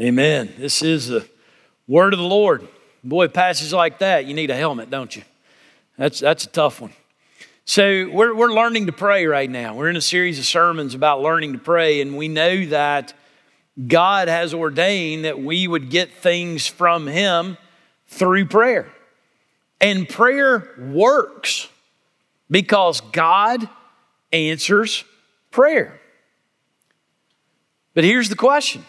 Amen. This is the word of the Lord. Boy, passages like that, you need a helmet, don't you? That's, that's a tough one. So, we're, we're learning to pray right now. We're in a series of sermons about learning to pray, and we know that God has ordained that we would get things from Him through prayer. And prayer works because God answers prayer. But here's the question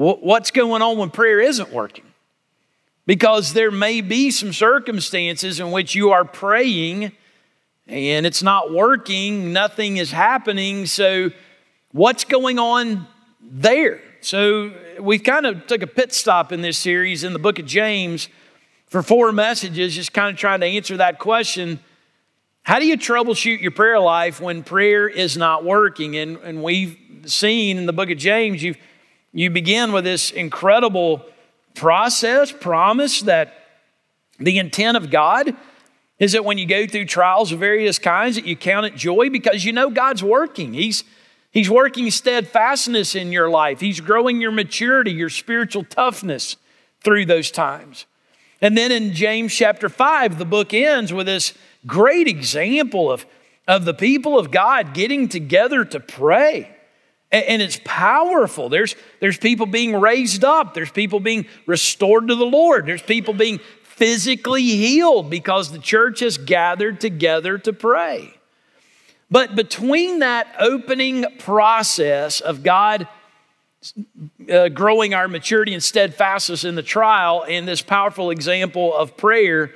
What's going on when prayer isn't working? Because there may be some circumstances in which you are praying and it's not working, nothing is happening. So, what's going on there? So, we've kind of took a pit stop in this series in the book of James for four messages, just kind of trying to answer that question. How do you troubleshoot your prayer life when prayer is not working? And, and we've seen in the book of James, you've you begin with this incredible process, promise that the intent of God is that when you go through trials of various kinds, that you count it joy because you know God's working. He's, he's working steadfastness in your life. He's growing your maturity, your spiritual toughness through those times. And then in James chapter 5, the book ends with this great example of, of the people of God getting together to pray. And it's powerful. There's, there's people being raised up, there's people being restored to the Lord, there's people being physically healed because the church has gathered together to pray. But between that opening process of God uh, growing our maturity and steadfastness in the trial and this powerful example of prayer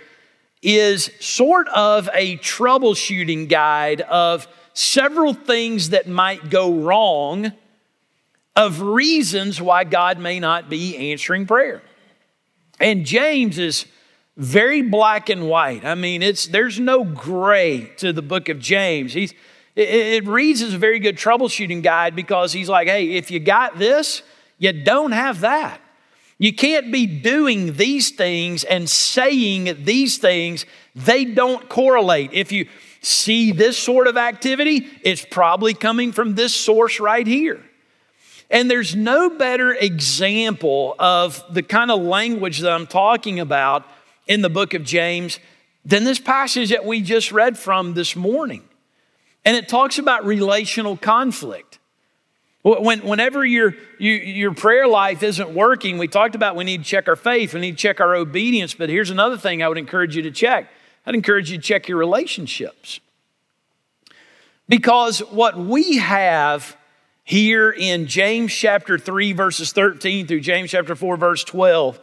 is sort of a troubleshooting guide of several things that might go wrong of reasons why God may not be answering prayer. And James is very black and white. I mean, it's there's no gray to the book of James. He's it, it reads as a very good troubleshooting guide because he's like, hey, if you got this, you don't have that. You can't be doing these things and saying these things. They don't correlate. If you see this sort of activity, it's probably coming from this source right here. And there's no better example of the kind of language that I'm talking about in the book of James than this passage that we just read from this morning. And it talks about relational conflict. When, whenever your, you, your prayer life isn't working, we talked about we need to check our faith, we need to check our obedience. But here's another thing I would encourage you to check I'd encourage you to check your relationships. Because what we have here in James chapter 3, verses 13 through James chapter 4, verse 12,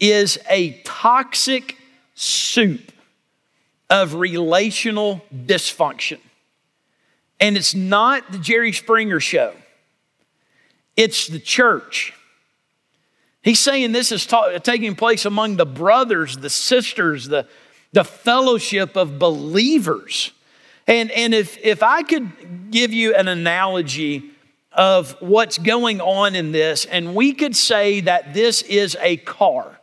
is a toxic soup of relational dysfunction. And it's not the Jerry Springer show, it's the church. He's saying this is ta- taking place among the brothers, the sisters, the, the fellowship of believers. And, and if, if I could give you an analogy of what's going on in this, and we could say that this is a car.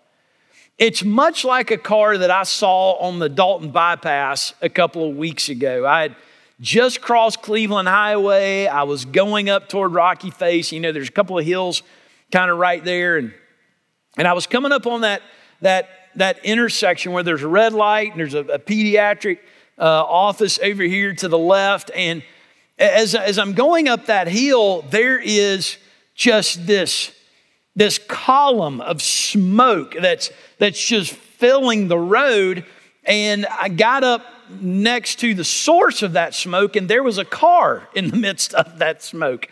It's much like a car that I saw on the Dalton bypass a couple of weeks ago. I had just crossed Cleveland Highway. I was going up toward Rocky Face. You know, there's a couple of hills kind of right there. And, and I was coming up on that, that, that intersection where there's a red light and there's a, a pediatric uh, office over here to the left. And as, as I'm going up that hill, there is just this, this column of smoke that's, that's just filling the road. And I got up next to the source of that smoke, and there was a car in the midst of that smoke.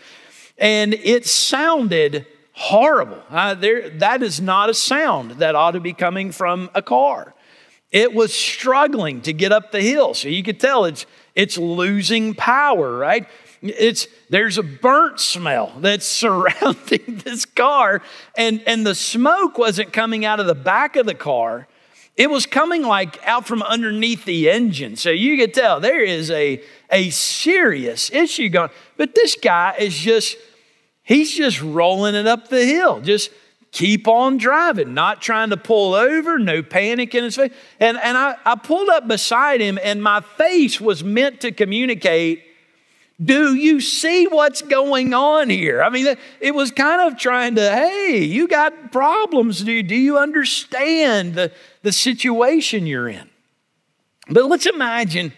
And it sounded horrible. Uh, there, that is not a sound that ought to be coming from a car. It was struggling to get up the hill. So you could tell it's, it's losing power, right? It's, there's a burnt smell that's surrounding this car, and, and the smoke wasn't coming out of the back of the car it was coming like out from underneath the engine. So you could tell there is a, a serious issue going. But this guy is just, he's just rolling it up the hill. Just keep on driving, not trying to pull over, no panic in his face. And, and I, I pulled up beside him, and my face was meant to communicate Do you see what's going on here? I mean, it was kind of trying to, hey, you got problems. Do you, do you understand the, the situation you're in? But let's imagine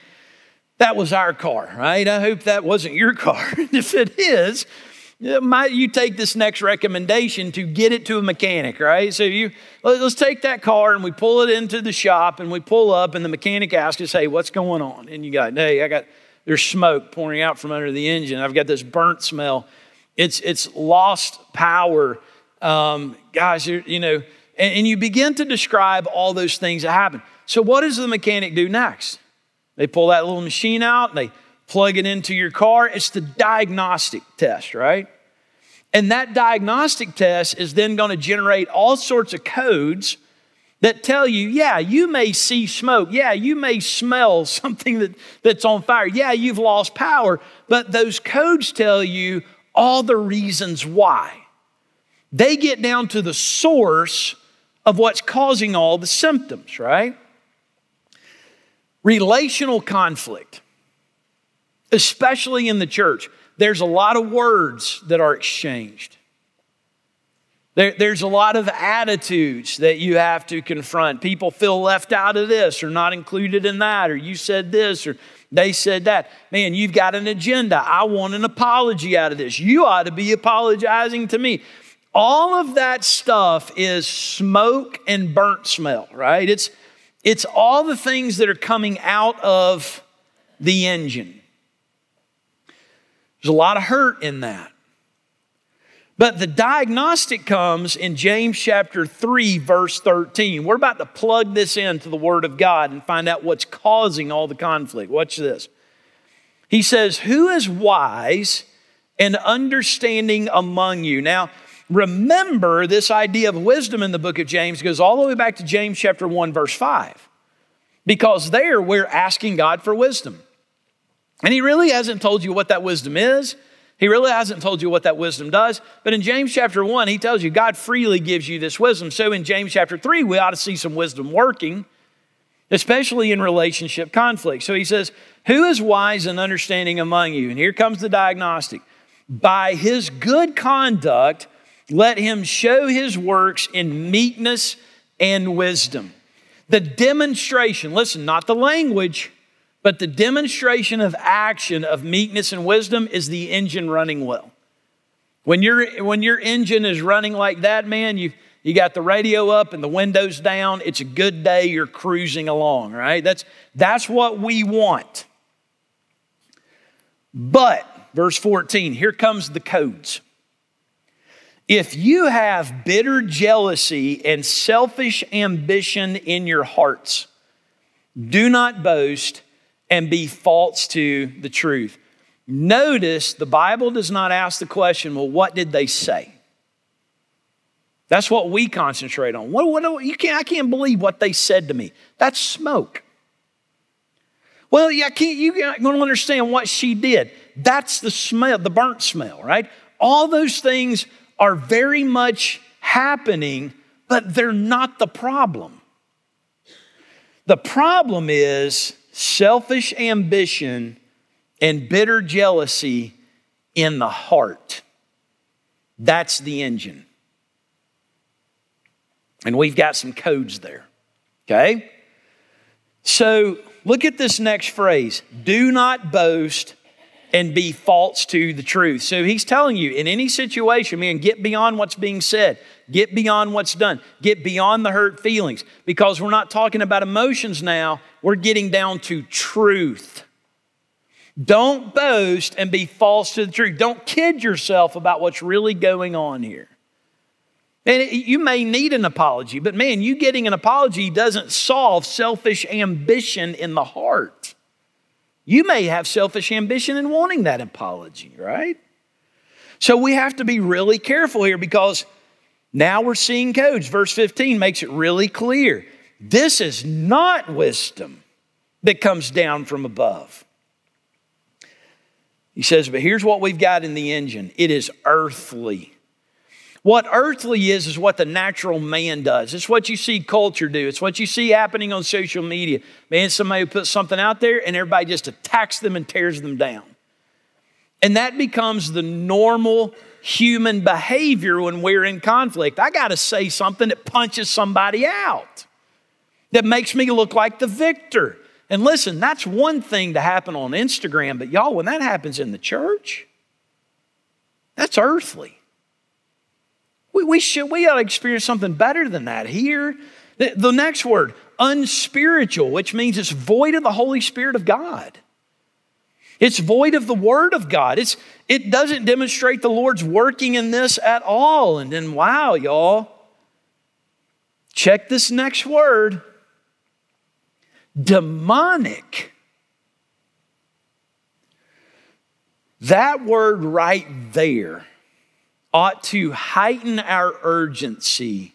that was our car, right? I hope that wasn't your car. if it is, might you take this next recommendation to get it to a mechanic, right? So you let's take that car and we pull it into the shop and we pull up and the mechanic asks us, "Hey, what's going on?" And you got, "Hey, I got there's smoke pouring out from under the engine. I've got this burnt smell. It's it's lost power, um, guys. You know." And, and you begin to describe all those things that happen. So what does the mechanic do next? They pull that little machine out. They plug it into your car. It's the diagnostic test, right? And that diagnostic test is then going to generate all sorts of codes that tell you, yeah, you may see smoke. Yeah, you may smell something that, that's on fire. Yeah, you've lost power. But those codes tell you all the reasons why. They get down to the source of what's causing all the symptoms, right? Relational conflict especially in the church, there's a lot of words that are exchanged. There, there's a lot of attitudes that you have to confront. People feel left out of this or not included in that, or you said this or they said that. Man, you've got an agenda. I want an apology out of this. You ought to be apologizing to me. All of that stuff is smoke and burnt smell, right? It's, it's all the things that are coming out of the engine. There's a lot of hurt in that. But the diagnostic comes in James chapter 3, verse 13. We're about to plug this into the Word of God and find out what's causing all the conflict. Watch this. He says, Who is wise and understanding among you? Now, remember this idea of wisdom in the book of James goes all the way back to James chapter 1, verse 5. Because there we're asking God for wisdom. And he really hasn't told you what that wisdom is. He really hasn't told you what that wisdom does. But in James chapter 1, he tells you God freely gives you this wisdom. So in James chapter 3, we ought to see some wisdom working, especially in relationship conflict. So he says, Who is wise and understanding among you? And here comes the diagnostic. By his good conduct, let him show his works in meekness and wisdom. The demonstration, listen, not the language but the demonstration of action of meekness and wisdom is the engine running well. When, your when your engine is running like that, man, you, you got the radio up and the windows down. It's a good day. You're cruising along, right? That's, that's what we want. But, verse 14, here comes the codes. If you have bitter jealousy and selfish ambition in your hearts, do not boast and be false to the truth. Notice the Bible does not ask the question, well, what did they say? That's what we concentrate on. What, what, you can't, I can't believe what they said to me. That's smoke. Well, yeah, can't, you don't understand what she did. That's the smell, the burnt smell, right? All those things are very much happening, but they're not the problem. The problem is selfish ambition and bitter jealousy in the heart. That's the engine. And we've got some codes there. Okay? So look at this next phrase do not boast and be false to the truth. So he's telling you in any situation, man, get beyond what's being said, get beyond what's done, get beyond the hurt feelings, because we're not talking about emotions now, we're getting down to truth. Don't boast and be false to the truth. Don't kid yourself about what's really going on here. And you may need an apology, but man, you getting an apology doesn't solve selfish ambition in the heart. You may have selfish ambition in wanting that apology, right? So we have to be really careful here because now we're seeing codes. Verse 15 makes it really clear. This is not wisdom that comes down from above. He says, but here's what we've got in the engine it is earthly. What earthly is, is what the natural man does. It's what you see culture do. It's what you see happening on social media. Man, somebody puts something out there and everybody just attacks them and tears them down. And that becomes the normal human behavior when we're in conflict. I got to say something that punches somebody out, that makes me look like the victor. And listen, that's one thing to happen on Instagram, but y'all, when that happens in the church, that's earthly. We, we should we ought to experience something better than that here. The, the next word, unspiritual, which means it's void of the Holy Spirit of God. It's void of the Word of God. It's, it doesn't demonstrate the Lord's working in this at all. And then, wow, y'all, check this next word demonic. That word right there ought to heighten our urgency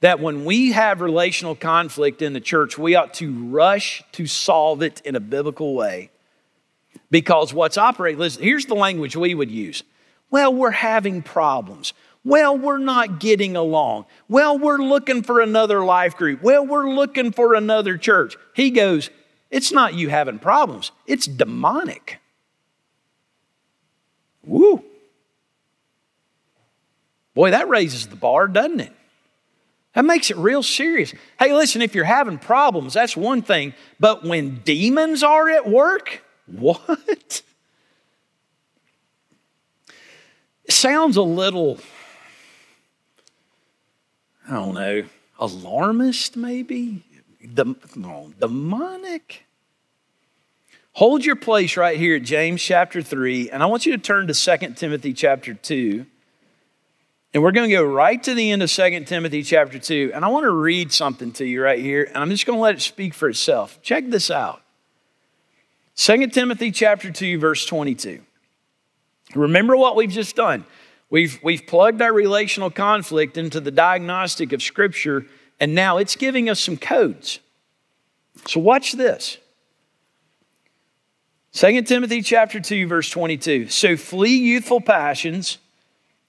that when we have relational conflict in the church, we ought to rush to solve it in a biblical way. Because what's operating, listen, here's the language we would use. Well, we're having problems. Well, we're not getting along. Well, we're looking for another life group. Well, we're looking for another church. He goes, It's not you having problems, it's demonic. Woo. Boy, that raises the bar, doesn't it? That makes it real serious. Hey, listen, if you're having problems, that's one thing. But when demons are at work, what? It sounds a little, I don't know, alarmist maybe? Dem- no, demonic? Hold your place right here at James chapter 3, and I want you to turn to 2 Timothy chapter 2. And we're going to go right to the end of 2 Timothy chapter 2. And I want to read something to you right here. And I'm just going to let it speak for itself. Check this out 2 Timothy chapter 2, verse 22. Remember what we've just done. We've, we've plugged our relational conflict into the diagnostic of Scripture, and now it's giving us some codes. So watch this. 2 Timothy chapter 2, verse 22. So flee youthful passions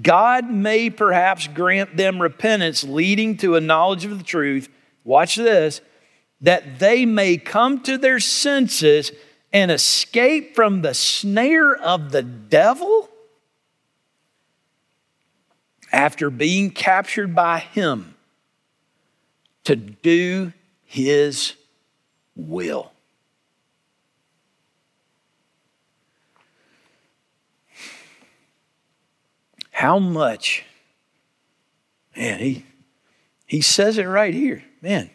God may perhaps grant them repentance leading to a knowledge of the truth. Watch this that they may come to their senses and escape from the snare of the devil after being captured by him to do his will. How much, man, he, he says it right here. Man,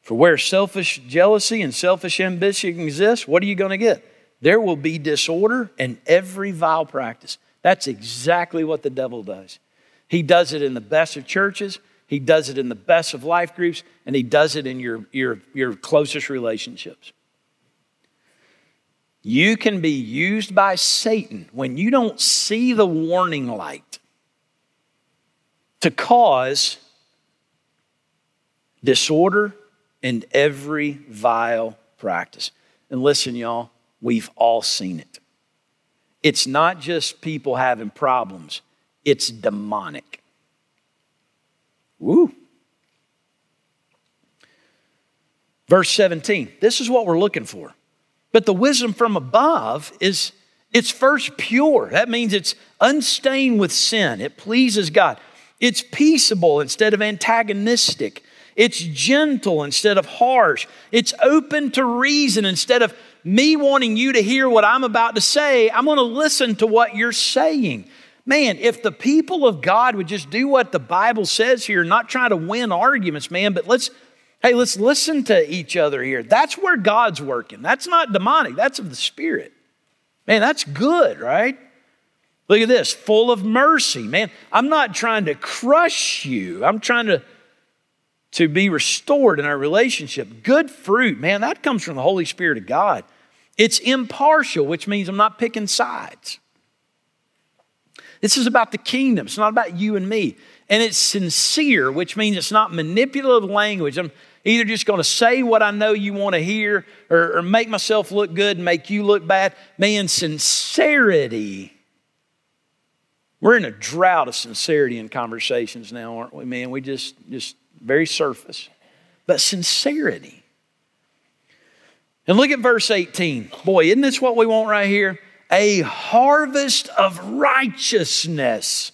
for where selfish jealousy and selfish ambition exist, what are you going to get? There will be disorder and every vile practice. That's exactly what the devil does. He does it in the best of churches, he does it in the best of life groups, and he does it in your, your, your closest relationships. You can be used by Satan when you don't see the warning light to cause disorder and every vile practice. And listen, y'all, we've all seen it. It's not just people having problems, it's demonic. Woo. Verse 17, this is what we're looking for. But the wisdom from above is it's first pure. That means it's unstained with sin. It pleases God. It's peaceable instead of antagonistic. It's gentle instead of harsh. It's open to reason instead of me wanting you to hear what I'm about to say. I'm going to listen to what you're saying. Man, if the people of God would just do what the Bible says here, not try to win arguments, man, but let's Hey, let's listen to each other here. That's where God's working. That's not demonic, that's of the Spirit. Man, that's good, right? Look at this full of mercy. Man, I'm not trying to crush you, I'm trying to, to be restored in our relationship. Good fruit, man, that comes from the Holy Spirit of God. It's impartial, which means I'm not picking sides. This is about the kingdom. It's not about you and me. And it's sincere, which means it's not manipulative language. I'm either just going to say what I know you want to hear or, or make myself look good and make you look bad. Man, sincerity. We're in a drought of sincerity in conversations now, aren't we, man? We just, just very surface. But sincerity. And look at verse 18. Boy, isn't this what we want right here? A harvest of righteousness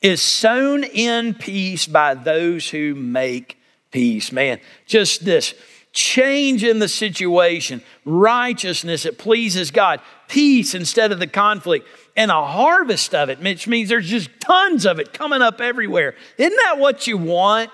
is sown in peace by those who make peace. Man, just this change in the situation, righteousness, it pleases God, peace instead of the conflict, and a harvest of it, which means there's just tons of it coming up everywhere. Isn't that what you want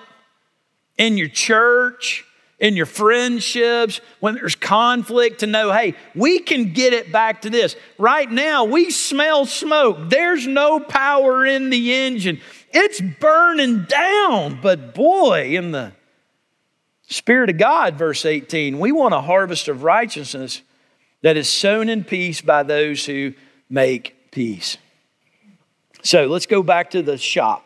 in your church? in your friendships, when there's conflict, to know, hey, we can get it back to this. Right now, we smell smoke. There's no power in the engine. It's burning down. But boy, in the Spirit of God, verse 18, we want a harvest of righteousness that is sown in peace by those who make peace. So let's go back to the shop.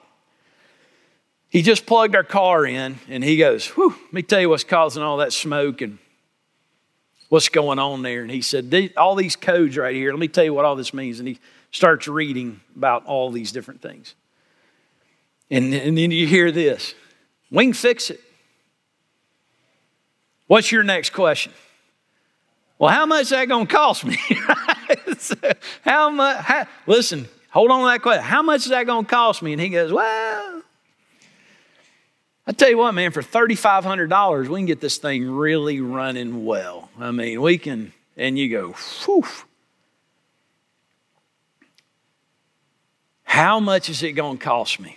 He just plugged our car in and he goes, Whew, let me tell you what's causing all that smoke and what's going on there. And he said, All these codes right here, let me tell you what all this means. And he starts reading about all these different things. And, and then you hear this can fix it. What's your next question? Well, how much is that going to cost me? how much? How, listen, hold on to that question. How much is that going to cost me? And he goes, Well, I tell you what, man, for $3,500, we can get this thing really running well. I mean, we can, and you go, whew. How much is it going to cost me?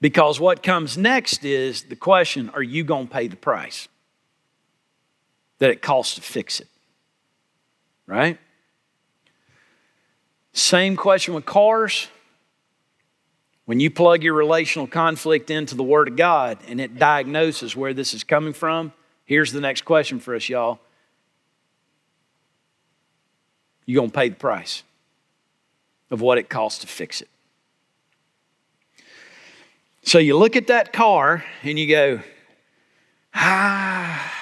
Because what comes next is the question are you going to pay the price that it costs to fix it? Right? Same question with cars. When you plug your relational conflict into the Word of God and it diagnoses where this is coming from, here's the next question for us, y'all. You're going to pay the price of what it costs to fix it. So you look at that car and you go, ah,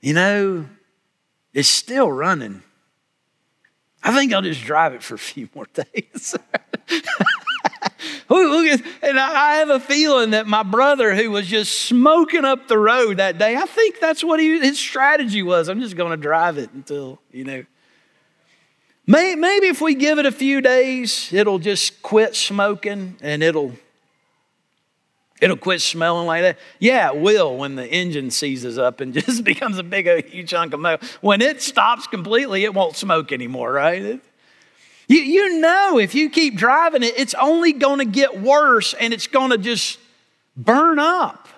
you know, it's still running. I think I'll just drive it for a few more days. and I have a feeling that my brother, who was just smoking up the road that day, I think that's what he, his strategy was. I'm just going to drive it until, you know. Maybe if we give it a few days, it'll just quit smoking and it'll It'll quit smelling like that. Yeah, it will when the engine seizes up and just becomes a big, a huge chunk of smoke. When it stops completely, it won't smoke anymore, right? You, you know, if you keep driving it, it's only going to get worse and it's going to just burn up.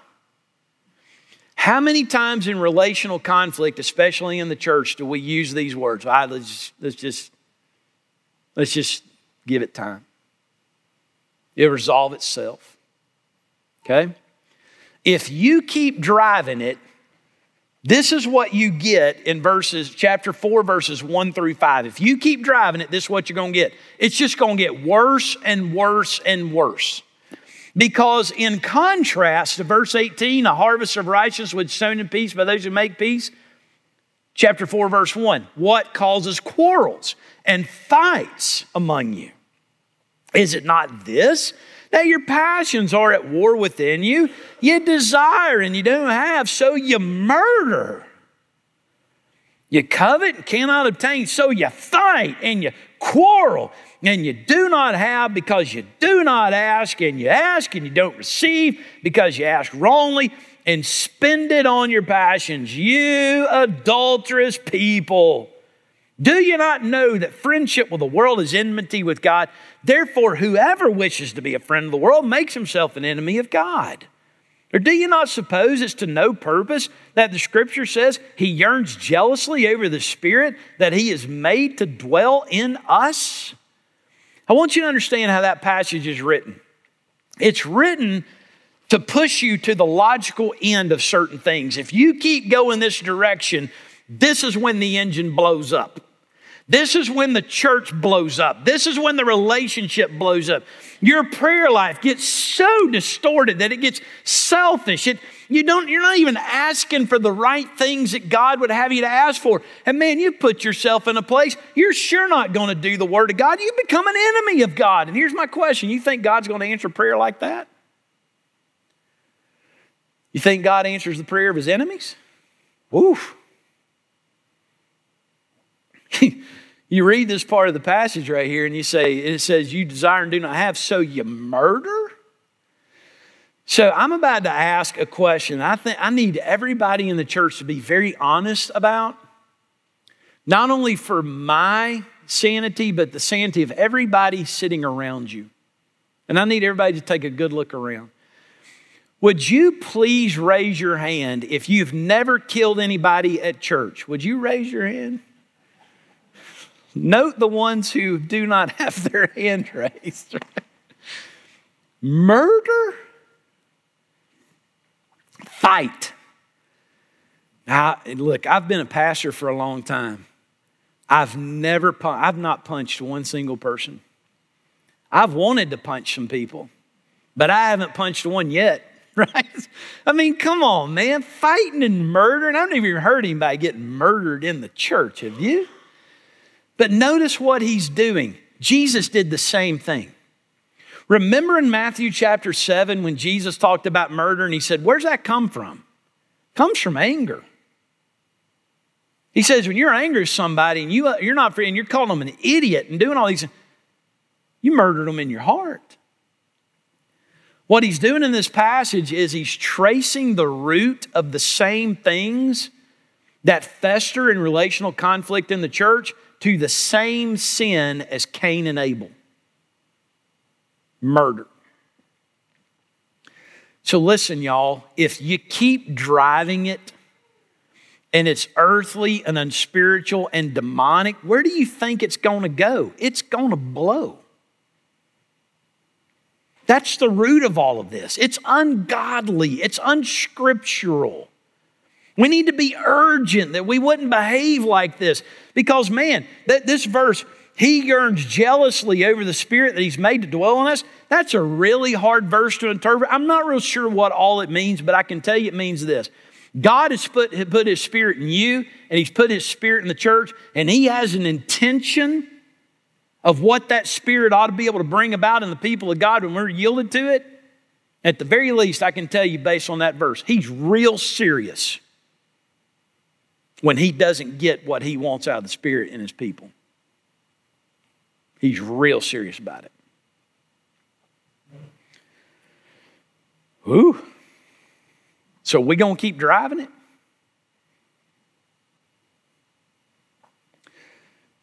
How many times in relational conflict, especially in the church, do we use these words? Right, let's, let's just let's just give it time. It'll resolve itself. Okay? If you keep driving it, this is what you get in verses, chapter 4, verses 1 through 5. If you keep driving it, this is what you're going to get. It's just going to get worse and worse and worse. Because, in contrast to verse 18, a harvest of righteousness which sown in peace by those who make peace, chapter 4, verse 1, what causes quarrels and fights among you? Is it not this? That your passions are at war within you. You desire and you don't have, so you murder. You covet and cannot obtain, so you fight and you quarrel. And you do not have because you do not ask, and you ask and you don't receive because you ask wrongly and spend it on your passions. You adulterous people. Do you not know that friendship with the world is enmity with God? Therefore, whoever wishes to be a friend of the world makes himself an enemy of God. Or do you not suppose it's to no purpose that the scripture says he yearns jealously over the spirit that he is made to dwell in us? I want you to understand how that passage is written. It's written to push you to the logical end of certain things. If you keep going this direction, this is when the engine blows up. This is when the church blows up. This is when the relationship blows up. Your prayer life gets so distorted that it gets selfish. It, you don't, you're not even asking for the right things that God would have you to ask for. And man, you put yourself in a place, you're sure not going to do the Word of God. You become an enemy of God. And here's my question You think God's going to answer prayer like that? You think God answers the prayer of his enemies? Woof. you read this part of the passage right here and you say, it says, You desire and do not have, so you murder? So I'm about to ask a question I think I need everybody in the church to be very honest about, not only for my sanity, but the sanity of everybody sitting around you. And I need everybody to take a good look around. Would you please raise your hand if you've never killed anybody at church? Would you raise your hand? Note the ones who do not have their hand raised. Murder? Fight. Now, look, I've been a pastor for a long time. I've never, I've not punched one single person. I've wanted to punch some people, but I haven't punched one yet, right? I mean, come on, man. Fighting and murdering. I've never even heard anybody get murdered in the church, have you? But notice what he's doing. Jesus did the same thing. Remember in Matthew chapter 7 when Jesus talked about murder and he said, Where's that come from? It comes from anger. He says, when you're angry with somebody and you, uh, you're not free and you're calling them an idiot and doing all these, you murdered them in your heart. What he's doing in this passage is he's tracing the root of the same things that fester in relational conflict in the church to the same sin as Cain and Abel murder. So, listen, y'all, if you keep driving it and it's earthly and unspiritual and demonic, where do you think it's going to go? It's going to blow. That's the root of all of this. It's ungodly, it's unscriptural. We need to be urgent that we wouldn't behave like this because, man, that this verse, he yearns jealously over the spirit that he's made to dwell in us. That's a really hard verse to interpret. I'm not real sure what all it means, but I can tell you it means this. God has put, put his spirit in you, and he's put his spirit in the church, and he has an intention of what that spirit ought to be able to bring about in the people of God when we're yielded to it. At the very least, I can tell you based on that verse, he's real serious when he doesn't get what he wants out of the Spirit in his people. He's real serious about it. Whew. So we going to keep driving it?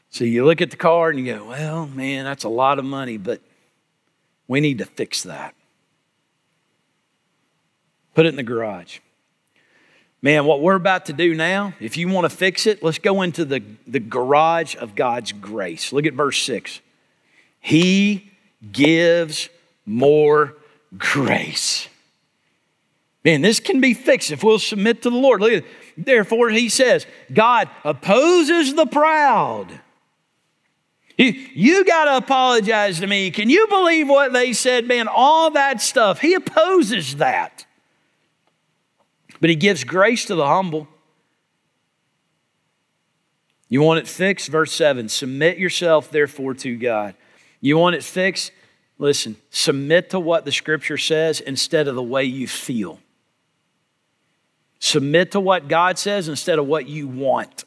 So you look at the car and you go, well, man, that's a lot of money, but we need to fix that. Put it in the garage. Man, what we're about to do now, if you want to fix it, let's go into the, the garage of God's grace. Look at verse 6. He gives more grace. Man, this can be fixed if we'll submit to the Lord. Look at Therefore, he says, God opposes the proud. You, you got to apologize to me. Can you believe what they said, man? All that stuff. He opposes that. But he gives grace to the humble. You want it fixed? Verse 7 Submit yourself, therefore, to God. You want it fixed? Listen, submit to what the scripture says instead of the way you feel. Submit to what God says instead of what you want.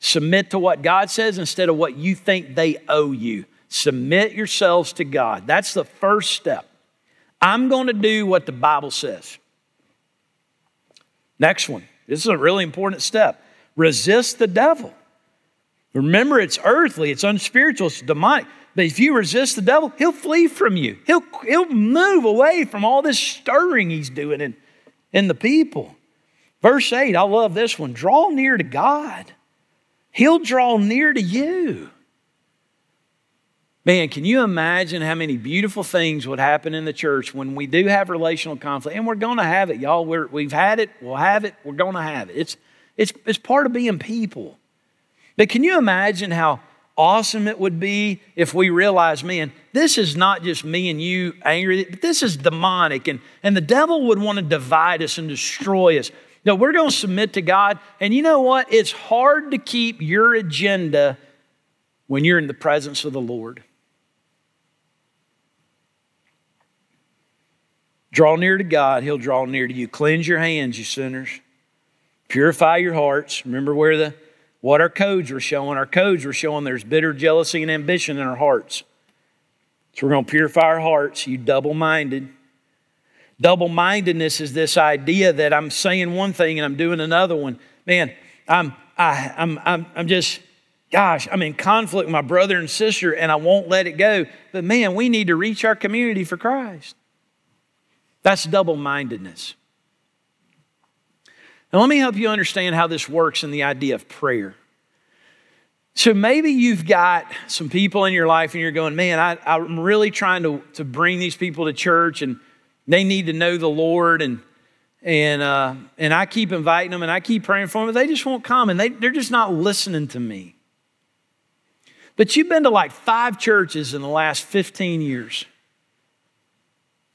Submit to what God says instead of what you think they owe you. Submit yourselves to God. That's the first step. I'm going to do what the Bible says. Next one. This is a really important step. Resist the devil. Remember, it's earthly, it's unspiritual, it's demonic. But if you resist the devil, he'll flee from you. He'll, he'll move away from all this stirring he's doing in, in the people. Verse 8, I love this one. Draw near to God, he'll draw near to you. Man, can you imagine how many beautiful things would happen in the church when we do have relational conflict? And we're going to have it, y'all. we have had it, we'll have it, we're going to have it. It's, it's, it's part of being people. But can you imagine how awesome it would be if we realized, man, this is not just me and you angry, but this is demonic. And, and the devil would want to divide us and destroy us. No, we're going to submit to God. And you know what? It's hard to keep your agenda when you're in the presence of the Lord. Draw near to God, He'll draw near to you. Cleanse your hands, you sinners. Purify your hearts. Remember where the what our codes were showing. Our codes were showing there's bitter jealousy and ambition in our hearts. So we're going to purify our hearts, you double minded. Double mindedness is this idea that I'm saying one thing and I'm doing another one. Man, I'm, I, I'm, I'm, I'm just, gosh, I'm in conflict with my brother and sister and I won't let it go. But man, we need to reach our community for Christ. That's double mindedness. Now, let me help you understand how this works in the idea of prayer. So maybe you've got some people in your life and you're going, man, I, am really trying to, to bring these people to church and they need to know the Lord and and uh, and I keep inviting them and I keep praying for them, but they just won't come and they, they're just not listening to me. But you've been to like five churches in the last 15 years.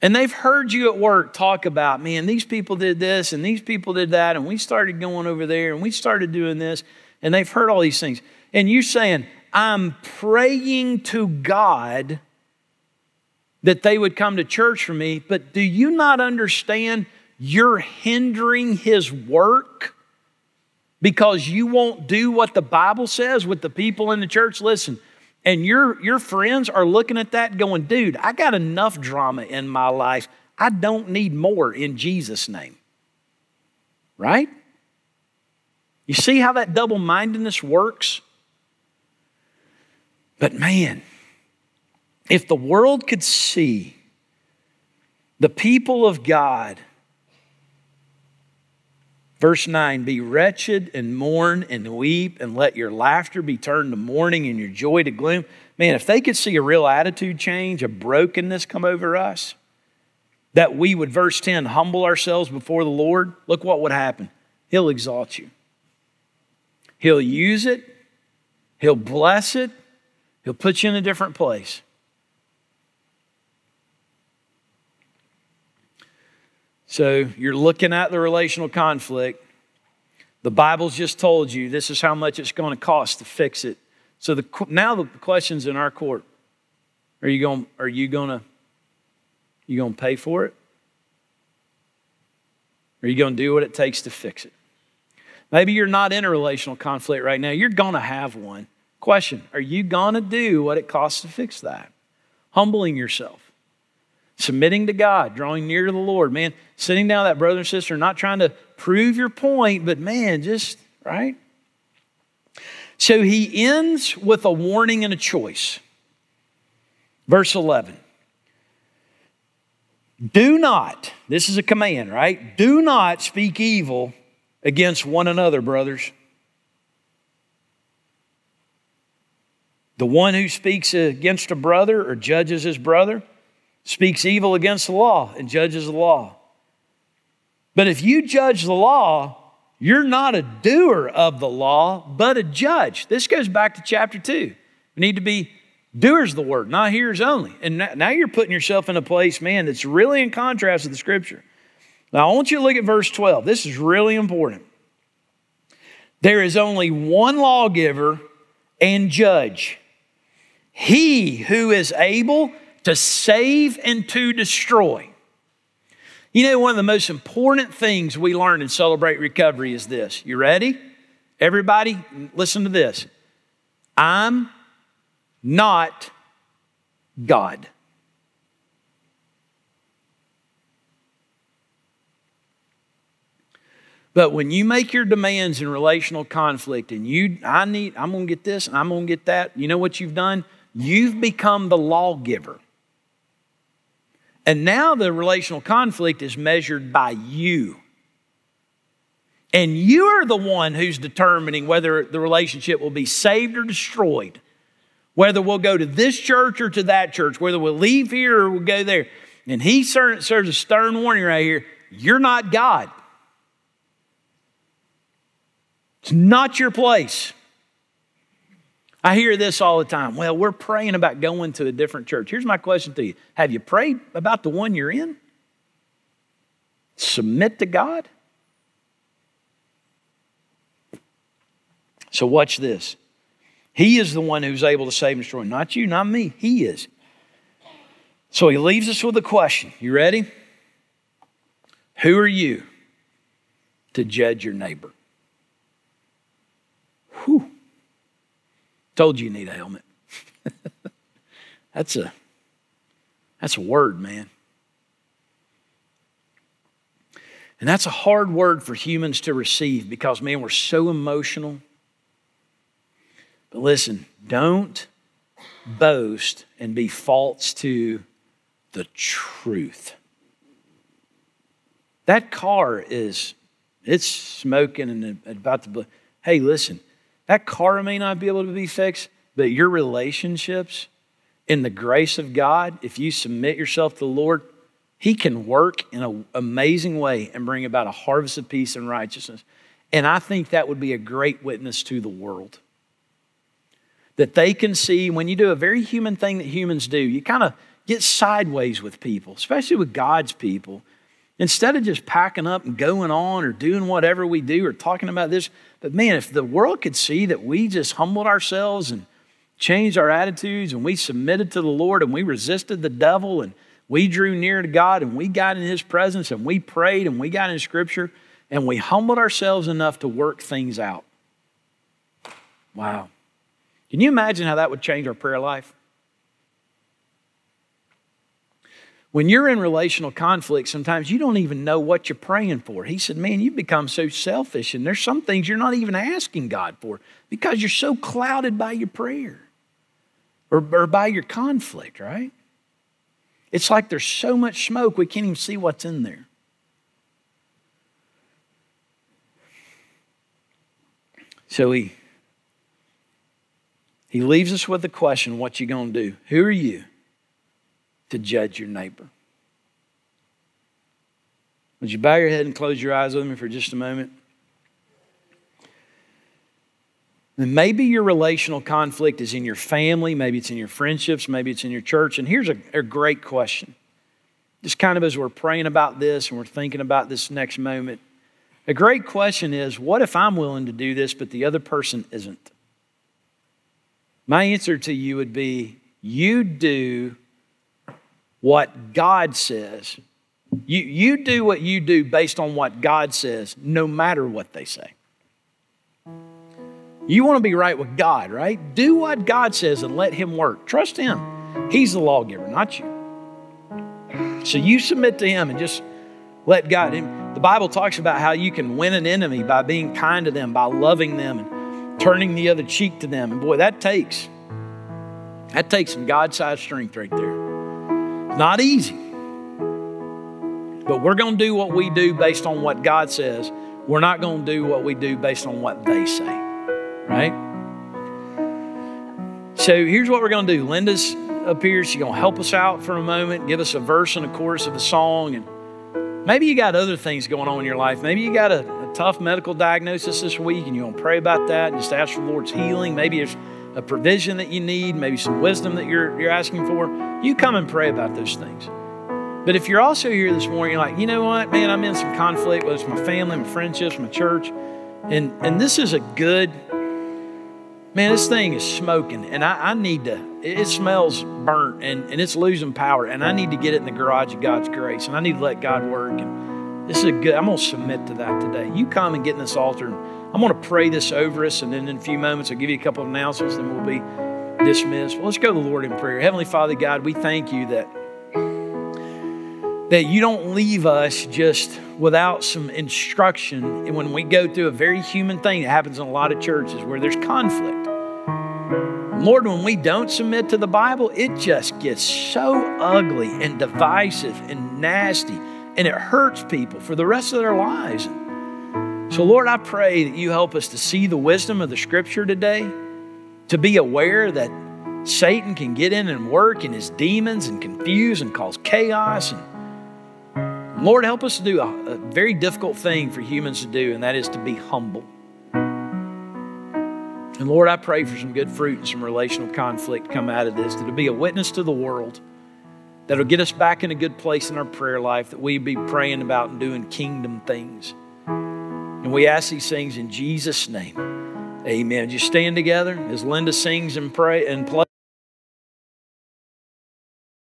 And they've heard you at work talk about, man, these people did this and these people did that, and we started going over there and we started doing this, and they've heard all these things. And you're saying, I'm praying to God that they would come to church for me, but do you not understand you're hindering His work? Because you won't do what the Bible says with the people in the church. Listen, and your, your friends are looking at that going, dude, I got enough drama in my life. I don't need more in Jesus' name. Right? You see how that double mindedness works? But man, if the world could see the people of God Verse 9 Be wretched and mourn and weep, and let your laughter be turned to mourning and your joy to gloom. Man, if they could see a real attitude change, a brokenness come over us, that we would, verse 10, humble ourselves before the Lord, look what would happen. He'll exalt you. He'll use it, He'll bless it, He'll put you in a different place. So you're looking at the relational conflict. The Bible's just told you this is how much it's going to cost to fix it. So the, now the question's in our court. Are you going? Are you going to? You going to pay for it? Are you going to do what it takes to fix it? Maybe you're not in a relational conflict right now. You're going to have one. Question Are you going to do what it costs to fix that? Humbling yourself submitting to God, drawing near to the Lord. Man, sitting down that brother and sister, not trying to prove your point, but man, just, right? So he ends with a warning and a choice. Verse 11. Do not, this is a command, right? Do not speak evil against one another, brothers. The one who speaks against a brother or judges his brother speaks evil against the law and judges the law. But if you judge the law, you're not a doer of the law, but a judge. This goes back to chapter 2. We need to be doers of the word, not hearers only. And now you're putting yourself in a place, man, that's really in contrast to the scripture. Now I want you to look at verse 12. This is really important. There is only one lawgiver and judge. He who is able to save and to destroy. You know, one of the most important things we learn in Celebrate Recovery is this. You ready? Everybody, listen to this. I'm not God. But when you make your demands in relational conflict and you, I need, I'm going to get this and I'm going to get that, you know what you've done? You've become the lawgiver. And now the relational conflict is measured by you. And you are the one who's determining whether the relationship will be saved or destroyed, whether we'll go to this church or to that church, whether we'll leave here or we'll go there. And he serves a stern warning right here you're not God. It's not your place. I hear this all the time. Well, we're praying about going to a different church. Here's my question to you Have you prayed about the one you're in? Submit to God? So, watch this. He is the one who's able to save and destroy, not you, not me. He is. So, he leaves us with a question. You ready? Who are you to judge your neighbor? Whew. Told you you need a helmet. that's a that's a word, man. And that's a hard word for humans to receive because, man, we're so emotional. But listen, don't boast and be false to the truth. That car is, it's smoking and about to, blow. hey, listen, that car may not be able to be fixed, but your relationships in the grace of God, if you submit yourself to the Lord, He can work in an amazing way and bring about a harvest of peace and righteousness. And I think that would be a great witness to the world. That they can see when you do a very human thing that humans do, you kind of get sideways with people, especially with God's people. Instead of just packing up and going on or doing whatever we do or talking about this, but man, if the world could see that we just humbled ourselves and changed our attitudes and we submitted to the Lord and we resisted the devil and we drew near to God and we got in His presence and we prayed and we got in Scripture and we humbled ourselves enough to work things out. Wow. Can you imagine how that would change our prayer life? When you're in relational conflict, sometimes you don't even know what you're praying for. He said, Man, you've become so selfish, and there's some things you're not even asking God for because you're so clouded by your prayer or, or by your conflict, right? It's like there's so much smoke, we can't even see what's in there. So he, he leaves us with the question what you going to do? Who are you? To judge your neighbor. Would you bow your head and close your eyes with me for just a moment? And maybe your relational conflict is in your family, maybe it's in your friendships, maybe it's in your church. And here's a, a great question. Just kind of as we're praying about this and we're thinking about this next moment, a great question is what if I'm willing to do this, but the other person isn't? My answer to you would be you do what God says. You, you do what you do based on what God says, no matter what they say. You want to be right with God, right? Do what God says and let Him work. Trust Him. He's the lawgiver, not you. So you submit to Him and just let God. Him. The Bible talks about how you can win an enemy by being kind to them, by loving them, and turning the other cheek to them. And boy, that takes that takes some God-sized strength right there. Not easy. But we're going to do what we do based on what God says. We're not going to do what we do based on what they say. Right? So here's what we're going to do. Linda's up here. She's going to help us out for a moment, give us a verse and a chorus of a song. And maybe you got other things going on in your life. Maybe you got a, a tough medical diagnosis this week and you want to pray about that and just ask for the Lord's healing. Maybe there's a provision that you need, maybe some wisdom that you're, you're asking for, you come and pray about those things. But if you're also here this morning, you're like, you know what, man, I'm in some conflict, whether it's my family, my friendships, my church, and, and this is a good, man, this thing is smoking, and I, I need to, it smells burnt and, and it's losing power, and I need to get it in the garage of God's grace, and I need to let God work. And this is a good, I'm going to submit to that today. You come and get in this altar and I'm going to pray this over us, and then in a few moments, I'll give you a couple of announcements, then we'll be dismissed. Well, let's go to the Lord in prayer. Heavenly Father, God, we thank you that, that you don't leave us just without some instruction. And when we go through a very human thing that happens in a lot of churches where there's conflict. Lord, when we don't submit to the Bible, it just gets so ugly and divisive and nasty, and it hurts people for the rest of their lives. So, Lord, I pray that you help us to see the wisdom of the scripture today, to be aware that Satan can get in and work and his demons and confuse and cause chaos. And Lord, help us to do a, a very difficult thing for humans to do, and that is to be humble. And Lord, I pray for some good fruit and some relational conflict come out of this, that it'll be a witness to the world, that'll get us back in a good place in our prayer life, that we be praying about and doing kingdom things. And we ask these things in Jesus' name. Amen. Just stand together as Linda sings and pray and plays.